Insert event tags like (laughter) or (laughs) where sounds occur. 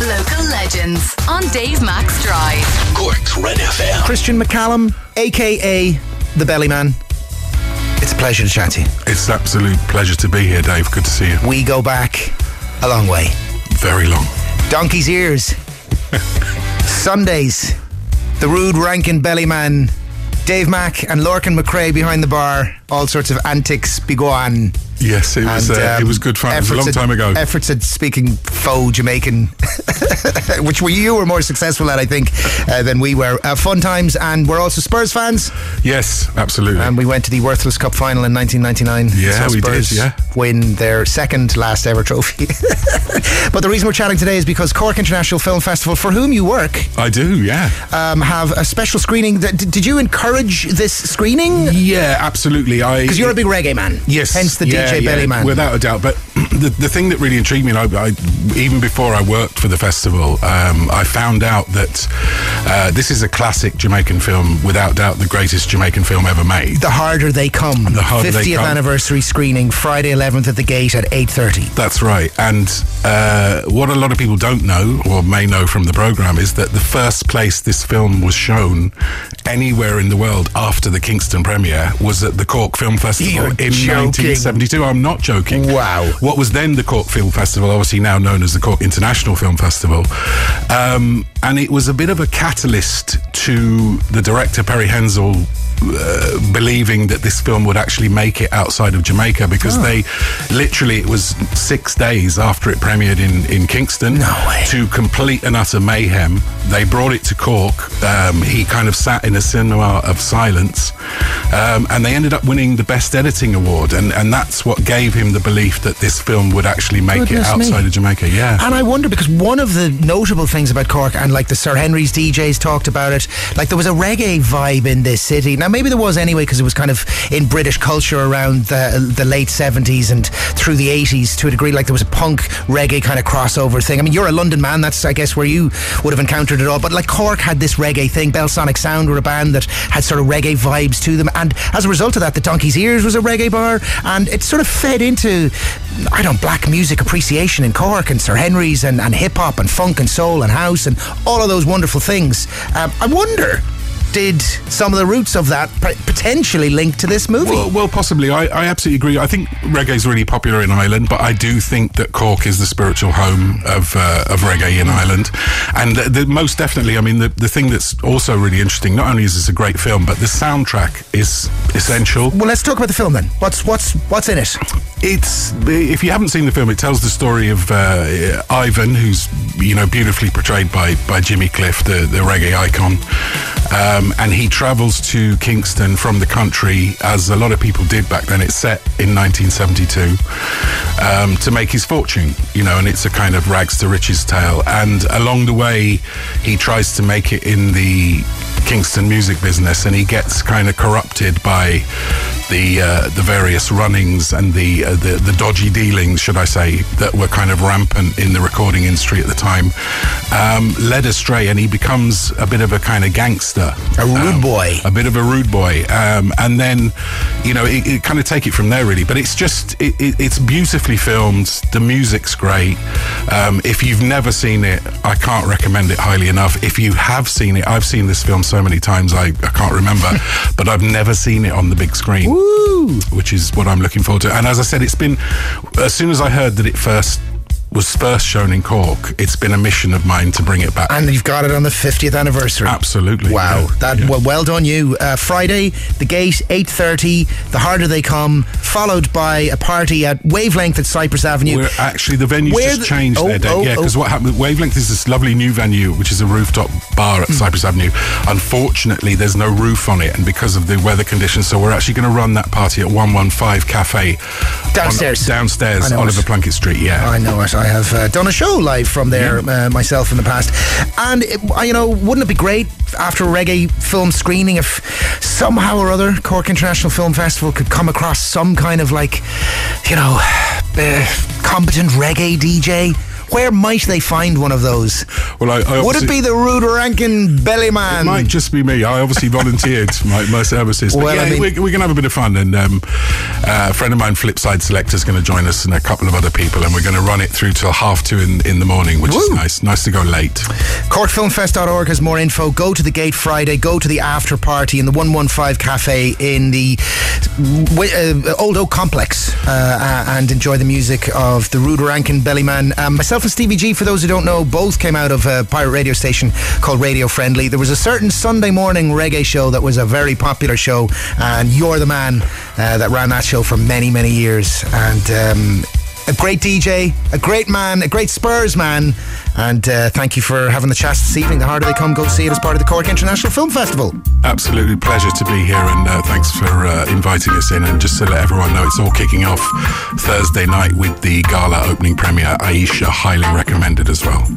Local legends on Dave Max Drive. Cork's Red FM. Christian McCallum, aka the Bellyman. It's a pleasure to chat to you. It's an absolute pleasure to be here, Dave. Good to see you. We go back a long way. Very long. Donkey's ears. (laughs) Sundays. The rude Rankin Bellyman. Dave Mack and Lorcan McRae behind the bar. All sorts of antics begun. Yes, it was. And, uh, um, it was good fun. It was a long at- time ago. Efforts at speaking faux Jamaican, (laughs) which we, you were more successful at, I think, uh, than we were. Uh, fun times, and we're also Spurs fans. yes, absolutely. And we went to the Worthless Cup final in 1999. Yeah, Saw we did, yeah. Win their second last ever trophy. (laughs) but the reason we're chatting today is because Cork International Film Festival, for whom you work, I do. Yeah. um, have a special screening. Th- Did you encourage this screening? Yeah, absolutely. I Because you're a big reggae man. Yes, Hence the yeah, DJ yeah, Belly man. without a doubt. But the, the thing that really intrigued me, and I, I, even before I worked for the festival, um, I found out that uh, this is a classic Jamaican film, without doubt, the greatest Jamaican film ever made. the harder they come. The Harder They 50th Come. anniversary screening, Friday 11th at the gate at 8.30. That's right. And uh, what a lot of people don't know, or may know from the program, is that the first place this film was shown anywhere in the world after the Kingston premiere was at the Cork Film Festival You're in joking. 1972. I'm not joking. Wow. What was then the Cork Film Festival, obviously now known as the Cork International Film Festival. Um, and it was a bit of a catalyst to the director, Perry Henzell, uh, believing that this film would actually make it outside of Jamaica because Oh. they literally, it was six days after it premiered in, in Kingston. No. To complete and utter mayhem, they brought it to Cork. Um, he kind of sat in a cinema of silence. Um, and they ended up winning the Best Editing Award. And, and that's what gave him the belief that this film would actually make Goodness it outside me. of Jamaica. Yeah. And I wonder because one of the notable things about Cork, and like the Sir Henry's DJs talked about it, like there was a reggae vibe in this city. Now maybe there was anyway because it was kind of in British culture around the the late seventies and through the eighties to a degree. Like there was a punk reggae kind of crossover thing. I mean, you're a London man. That's I guess where you would have encountered it all. But like Cork had this reggae thing. Belsonic Sound were a band that had sort of reggae vibes to them, and as a result of that, the Donkey's Ears was a reggae bar, and it sort of fed into I don't know, black music appreciation in Cork and Sir Henry's and, and hip hop and funk and soul and house and all of those wonderful things. Um, I wonder, did some of the roots of that potentially link to this movie? Well, well, possibly. I, I absolutely agree. I think reggae is really popular in Ireland, but I do think that Cork is the spiritual home of uh, of reggae in Ireland, and the, the, most definitely. I mean, the, the thing that's also really interesting. Not only is this a great film, but the soundtrack is essential. well, let's talk about the film then. What's what's what's in it? It's if you haven't seen the film, it tells the story of uh, Ivan, who's you know beautifully portrayed by by Jimmy Cliff, the the reggae icon, um, and he travels to Kingston from the country, as a lot of people did back then. It's set in 1972 um, to make his fortune, you know, and it's a kind of rags to riches tale. And along the way, he tries to make it in the Kingston music business, and he gets kind of corrupted by the uh, the various runnings and the, uh, the the dodgy dealings, should I say, that were kind of rampant in the recording industry at the time. Um, led astray, and he becomes a bit of a kind of gangster, A rude Um, boy. a bit of a rude boy, um, and then you know it, it kind of take it from there really. But it's just it, it, it's beautifully filmed. The music's great. Um, if you've never seen it, I can't recommend it highly enough. If you have seen it, I've seen this film so many times I, I can't remember, (laughs) but I've never seen it on the big screen, which is what I'm looking forward to. And as I said, it's been as soon as I heard that it first was first shown in Cork, it's been a mission of mine to bring it back. And you've got it on the 50th anniversary. Absolutely. Wow, yeah, that yeah. well, well done you. Uh, Friday, the gate, eight thirty. The harder they come, followed by a party at Wavelength at Cyprus Avenue. We're actually the venue's Where just the- changed oh, there, Dave. oh, yeah, because oh. what happened? Wavelength is this lovely new venue, which is a rooftop bar at Cyprus Avenue. Unfortunately, there's no roof on it, and because of the weather conditions, so we're actually going to run that party at One One Cafe on- Downstairs. downstairs, Oliver it. Plunkett Street. Yeah. I know it. I have uh, done a show live from there uh, myself in the past, and it, you know, wouldn't it be great after a reggae film screening if somehow or other Cork International Film Festival could come across some kind of like, you know, (sighs) uh, competent reggae DJ? Where might they find one of those? Well, I, I Would it be the rude Rankin Bellyman? It might just be me. I obviously volunteered (laughs) my, my services. But Well, yeah, I mean- we, we're going to have a bit of fun. And um, uh, a friend of mine, Flipside Selector, is going to join us and a couple of other people. And we're going to run it through till half two in, in the morning, which is Woo. nice. nice. Nice to go late. CorkFilmFest.org has more info. Go to the gate Friday. Go to the after party in the 115 Cafe in the uh, Old Oak Complex uh, and enjoy the music of the Rude Rankin Bellyman. Um, myself and Stevie G, for those who don't know, both came out of a pirate radio station called Radio Friendly. There was a certain Sunday morning reggae show that was a very popular show, and you're the man uh, that ran that show for many, many years. And um, a great DJ, a great man, a great Spurs man. And uh, thank you for having the chat this evening. The harder they come, go see it as part of the Cork International Film Festival. Absolutely pleasure to be here, and uh, thanks for uh, inviting us in. And just to let everyone know, it's all kicking off Thursday night with the gala opening premiere. Aisha, highly recommended as well.